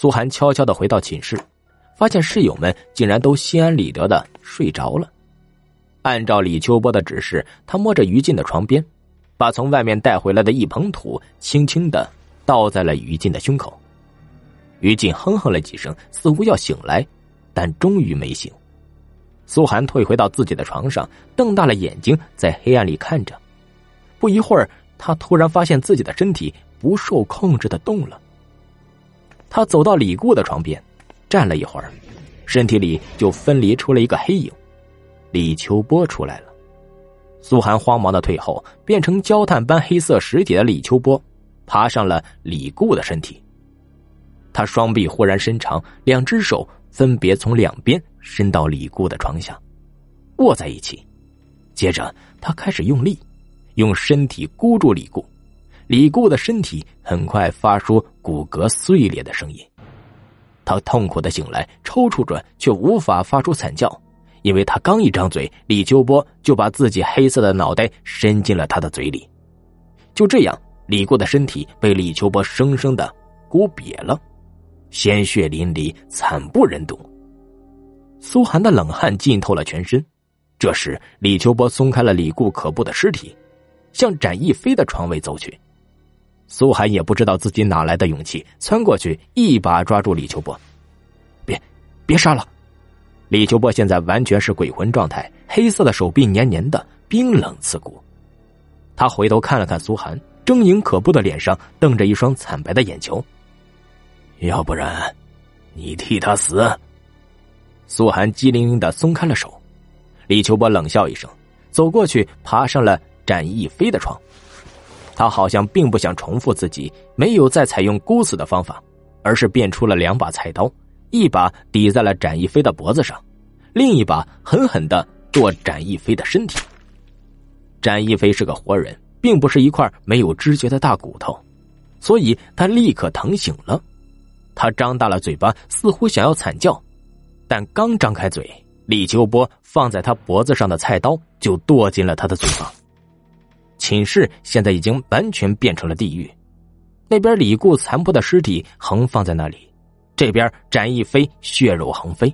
苏寒悄悄的回到寝室，发现室友们竟然都心安理得的睡着了。按照李秋波的指示，他摸着于静的床边，把从外面带回来的一捧土轻轻的倒在了于静的胸口。于静哼哼了几声，似乎要醒来，但终于没醒。苏寒退回到自己的床上，瞪大了眼睛在黑暗里看着。不一会儿，他突然发现自己的身体不受控制的动了。他走到李固的床边，站了一会儿，身体里就分离出了一个黑影。李秋波出来了。苏寒慌忙的退后，变成焦炭般黑色实体的李秋波，爬上了李固的身体。他双臂忽然伸长，两只手分别从两边伸到李固的床下，握在一起。接着，他开始用力，用身体箍住李固。李固的身体很快发出骨骼碎裂的声音。他痛苦的醒来，抽搐着，却无法发出惨叫，因为他刚一张嘴，李秋波就把自己黑色的脑袋伸进了他的嘴里。就这样，李固的身体被李秋波生生的箍瘪了。鲜血淋漓，惨不忍睹。苏寒的冷汗浸透了全身。这时，李秋波松开了李固可怖的尸体，向展翼飞的床位走去。苏寒也不知道自己哪来的勇气，窜过去一把抓住李秋波：“别，别杀了！”李秋波现在完全是鬼魂状态，黑色的手臂黏黏的，冰冷刺骨。他回头看了看苏寒，狰狞可怖的脸上瞪着一双惨白的眼球。要不然，你替他死。苏寒机灵灵的松开了手，李秋波冷笑一声，走过去爬上了展翼飞的床。他好像并不想重复自己，没有再采用箍死的方法，而是变出了两把菜刀，一把抵在了展翼飞的脖子上，另一把狠狠的剁展翼飞的身体。展翼飞是个活人，并不是一块没有知觉的大骨头，所以他立刻疼醒了。他张大了嘴巴，似乎想要惨叫，但刚张开嘴，李秋波放在他脖子上的菜刀就剁进了他的嘴巴。寝室现在已经完全变成了地狱，那边李固残破的尸体横放在那里，这边展翼飞血肉横飞。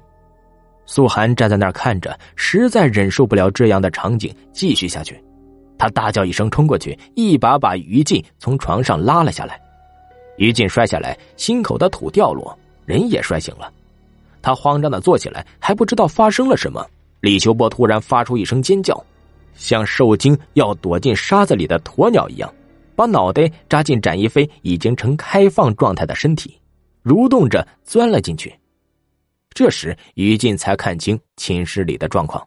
苏寒站在那儿看着，实在忍受不了这样的场景继续下去，他大叫一声，冲过去，一把把于禁从床上拉了下来。于禁摔下来，心口的土掉落，人也摔醒了。他慌张的坐起来，还不知道发生了什么。李秋波突然发出一声尖叫，像受惊要躲进沙子里的鸵鸟一样，把脑袋扎进展一飞已经呈开放状态的身体，蠕动着钻了进去。这时，于静才看清寝室里的状况，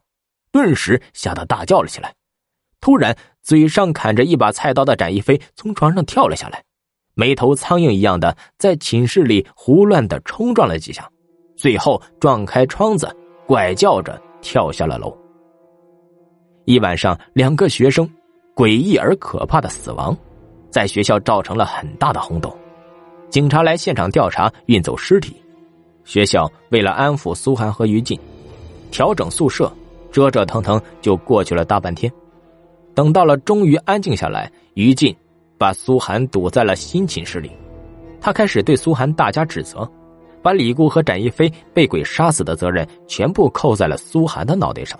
顿时吓得大叫了起来。突然，嘴上砍着一把菜刀的展一飞从床上跳了下来。没头苍蝇一样的在寝室里胡乱的冲撞了几下，最后撞开窗子，怪叫着跳下了楼。一晚上，两个学生诡异而可怕的死亡，在学校造成了很大的轰动。警察来现场调查，运走尸体。学校为了安抚苏涵和于静，调整宿舍，折折腾腾就过去了大半天。等到了终于安静下来，于静。把苏寒堵在了新寝室里，他开始对苏寒大加指责，把李固和展一飞被鬼杀死的责任全部扣在了苏寒的脑袋上。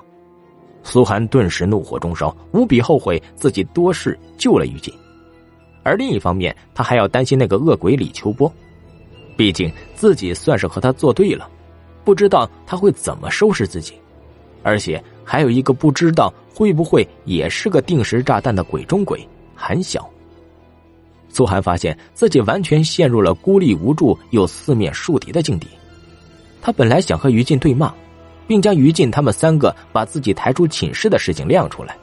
苏寒顿时怒火中烧，无比后悔自己多事救了于锦。而另一方面，他还要担心那个恶鬼李秋波，毕竟自己算是和他作对了，不知道他会怎么收拾自己，而且还有一个不知道会不会也是个定时炸弹的鬼中鬼韩晓。苏寒发现自己完全陷入了孤立无助又四面树敌的境地。他本来想和于禁对骂，并将于禁他们三个把自己抬出寝室的事情亮出来，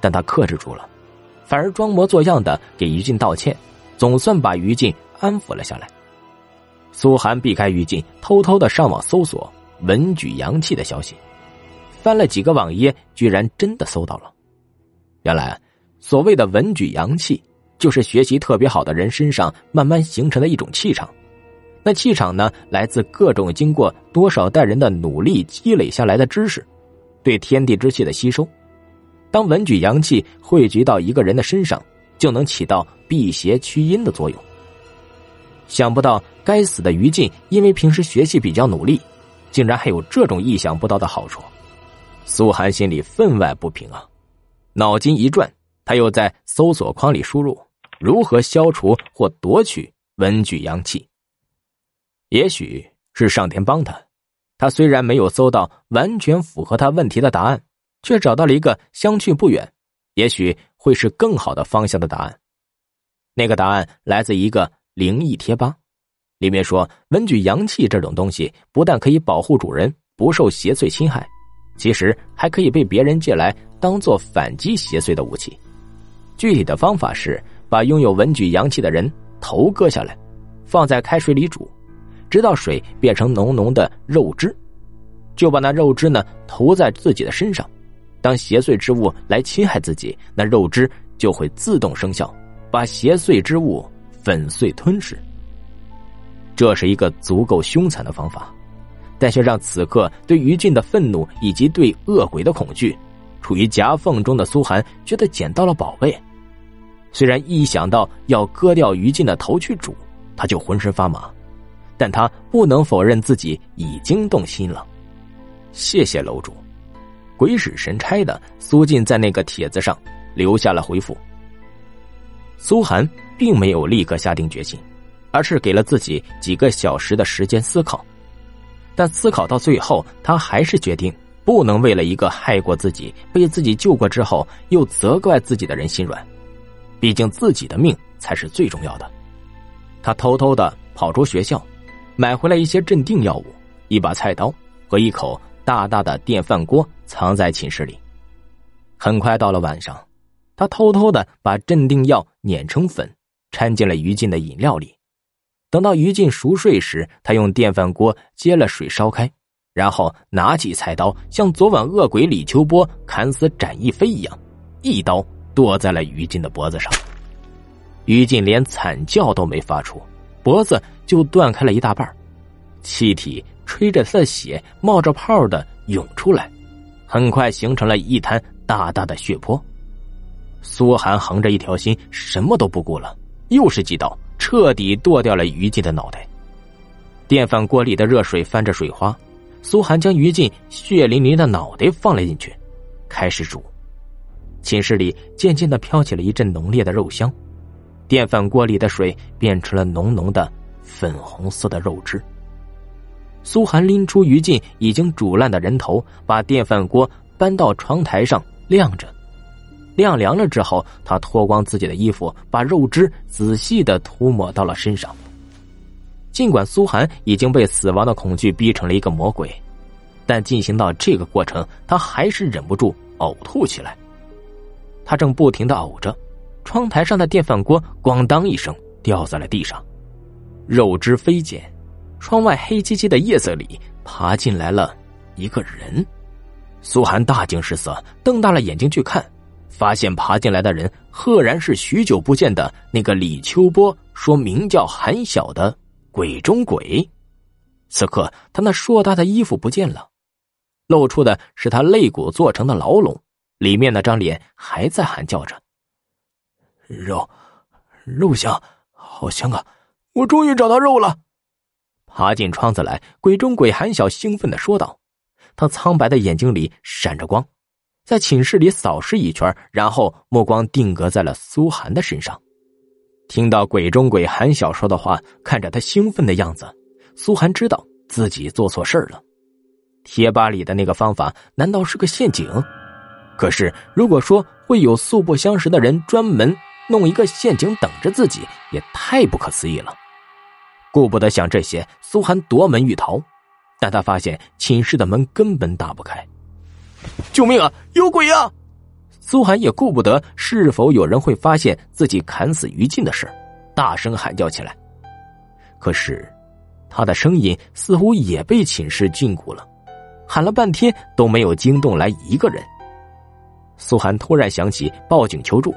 但他克制住了，反而装模作样的给于禁道歉，总算把于禁安抚了下来。苏寒避开于禁，偷偷的上网搜索文举阳气的消息，翻了几个网页，居然真的搜到了。原来，所谓的文举阳气。就是学习特别好的人身上慢慢形成的一种气场，那气场呢，来自各种经过多少代人的努力积累下来的知识，对天地之气的吸收。当文举阳气汇聚到一个人的身上，就能起到辟邪驱阴的作用。想不到该死的于禁，因为平时学习比较努力，竟然还有这种意想不到的好处。苏寒心里分外不平啊，脑筋一转，他又在搜索框里输入如何消除或夺取文举阳气。也许是上天帮他，他虽然没有搜到完全符合他问题的答案，却找到了一个相去不远，也许会是更好的方向的答案。那个答案来自一个灵异贴吧，里面说文具阳气这种东西不但可以保护主人不受邪祟侵害。其实还可以被别人借来当做反击邪祟的武器。具体的方法是把拥有文举阳气的人头割下来，放在开水里煮，直到水变成浓浓的肉汁，就把那肉汁呢涂在自己的身上。当邪祟之物来侵害自己，那肉汁就会自动生效，把邪祟之物粉碎吞噬。这是一个足够凶残的方法。但却让此刻对于禁的愤怒以及对恶鬼的恐惧，处于夹缝中的苏寒觉得捡到了宝贝。虽然一想到要割掉于禁的头去煮，他就浑身发麻，但他不能否认自己已经动心了。谢谢楼主，鬼使神差的，苏进在那个帖子上留下了回复。苏寒并没有立刻下定决心，而是给了自己几个小时的时间思考。但思考到最后，他还是决定不能为了一个害过自己、被自己救过之后又责怪自己的人心软。毕竟自己的命才是最重要的。他偷偷的跑出学校，买回来一些镇定药物、一把菜刀和一口大大的电饭锅，藏在寝室里。很快到了晚上，他偷偷的把镇定药碾成粉，掺进了于禁的饮料里。等到于禁熟睡时，他用电饭锅接了水烧开，然后拿起菜刀，像昨晚恶鬼李秋波砍死展翼飞一样，一刀剁在了于禁的脖子上。于禁连惨叫都没发出，脖子就断开了一大半，气体吹着他的血冒着泡的涌出来，很快形成了一滩大大的血泊。苏寒横着一条心，什么都不顾了，又是几刀。彻底剁掉了于禁的脑袋。电饭锅里的热水翻着水花，苏寒将于禁血淋淋的脑袋放了进去，开始煮。寝室里渐渐的飘起了一阵浓烈的肉香，电饭锅里的水变成了浓浓的粉红色的肉汁。苏寒拎出于禁已经煮烂的人头，把电饭锅搬到窗台上晾着。晾凉了之后，他脱光自己的衣服，把肉汁仔细的涂抹到了身上。尽管苏寒已经被死亡的恐惧逼成了一个魔鬼，但进行到这个过程，他还是忍不住呕吐起来。他正不停的呕着，窗台上的电饭锅咣当一声掉在了地上，肉汁飞溅，窗外黑漆漆的夜色里爬进来了一个人。苏寒大惊失色，瞪大了眼睛去看。发现爬进来的人，赫然是许久不见的那个李秋波说名叫韩晓的鬼中鬼。此刻，他那硕大的衣服不见了，露出的是他肋骨做成的牢笼，里面那张脸还在喊叫着：“肉，肉香，好香啊！我终于找到肉了！”爬进窗子来，鬼中鬼韩晓兴奋的说道，他苍白的眼睛里闪着光。在寝室里扫视一圈，然后目光定格在了苏寒的身上。听到鬼中鬼韩晓说的话，看着他兴奋的样子，苏寒知道自己做错事了。贴吧里的那个方法难道是个陷阱？可是如果说会有素不相识的人专门弄一个陷阱等着自己，也太不可思议了。顾不得想这些，苏寒夺门欲逃，但他发现寝室的门根本打不开。救命啊！有鬼啊！苏寒也顾不得是否有人会发现自己砍死于禁的事，大声喊叫起来。可是，他的声音似乎也被寝室禁锢了，喊了半天都没有惊动来一个人。苏寒突然想起报警求助，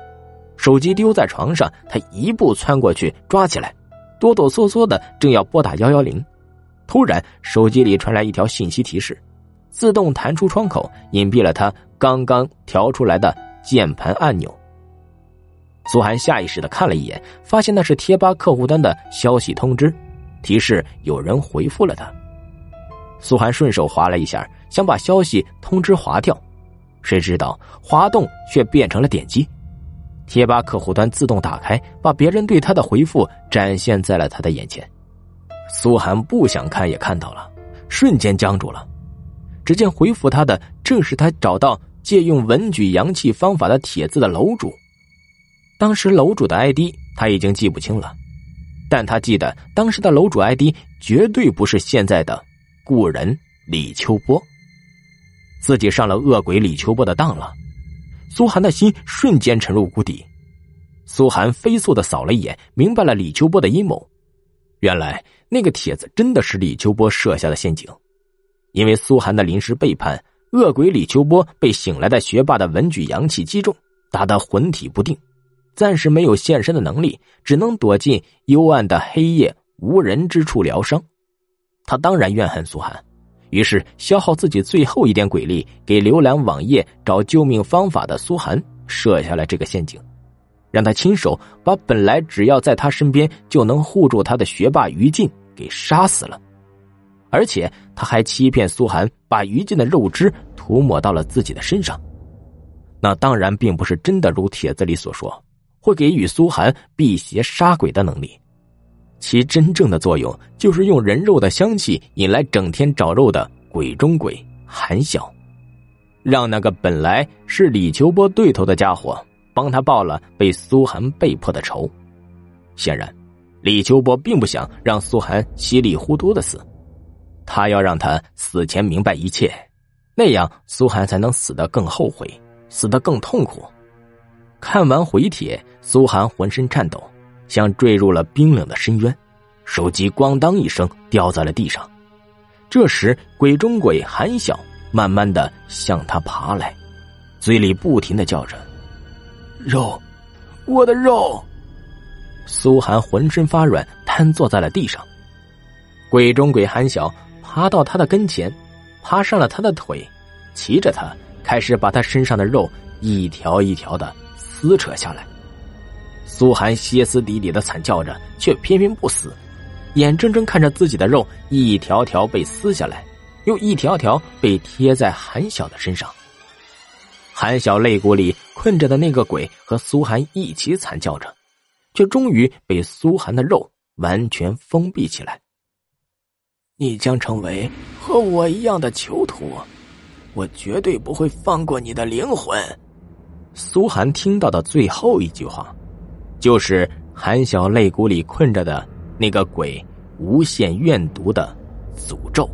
手机丢在床上，他一步窜过去抓起来，哆哆嗦嗦的正要拨打幺幺零，突然手机里传来一条信息提示。自动弹出窗口，隐蔽了他刚刚调出来的键盘按钮。苏涵下意识的看了一眼，发现那是贴吧客户端的消息通知，提示有人回复了他。苏涵顺手划了一下，想把消息通知划掉，谁知道滑动却变成了点击。贴吧客户端自动打开，把别人对他的回复展现在了他的眼前。苏涵不想看也看到了，瞬间僵住了。只见回复他的正是他找到借用文举阳气方法的帖子的楼主。当时楼主的 ID 他已经记不清了，但他记得当时的楼主 ID 绝对不是现在的故人李秋波。自己上了恶鬼李秋波的当了，苏涵的心瞬间沉入谷底。苏涵飞速的扫了一眼，明白了李秋波的阴谋。原来那个帖子真的是李秋波设下的陷阱，因为苏涵的临时背叛，恶鬼李秋波被醒来的学霸的文举阳气击中，打得魂体不定。暂时没有现身的能力，只能躲进幽暗的黑夜无人之处疗伤。他当然怨恨苏涵，于是消耗自己最后一点鬼力，给浏览网页找救命方法的苏涵设下了这个陷阱，让他亲手把本来只要在他身边就能护住他的学霸于禁给杀死了。而且他还欺骗苏涵，把于禁的肉汁涂抹到了自己的身上。那当然并不是真的，如帖子里所说。会给予苏寒辟邪杀鬼的能力，其真正的作用就是用人肉的香气引来整天找肉的鬼中鬼韩晓，让那个本来是李秋波对头的家伙帮他报了被苏寒被迫的仇。显然，李秋波并不想让苏寒稀里糊涂的死，他要让他死前明白一切，那样苏寒才能死得更后悔，死得更痛苦。看完回帖，苏涵浑身颤抖，像坠入了冰冷的深渊，手机咣当一声掉在了地上。这时，鬼中鬼韩晓慢慢的向他爬来，嘴里不停的叫着：“肉，我的肉！”苏涵浑身发软，瘫坐在了地上。鬼中鬼韩晓爬到他的跟前，爬上了他的腿，骑着他，开始把他身上的肉一条一条的。撕扯下来，苏寒歇斯底里的惨叫着，却偏偏不死，眼睁睁看着自己的肉一条条被撕下来，又一条条被贴在韩晓的身上。韩晓肋骨里困着的那个鬼和苏寒一起惨叫着，却终于被苏寒的肉完全封闭起来。你将成为和我一样的囚徒，我绝对不会放过你的灵魂。苏寒听到的最后一句话，就是韩晓肋骨里困着的那个鬼无限怨毒的诅咒。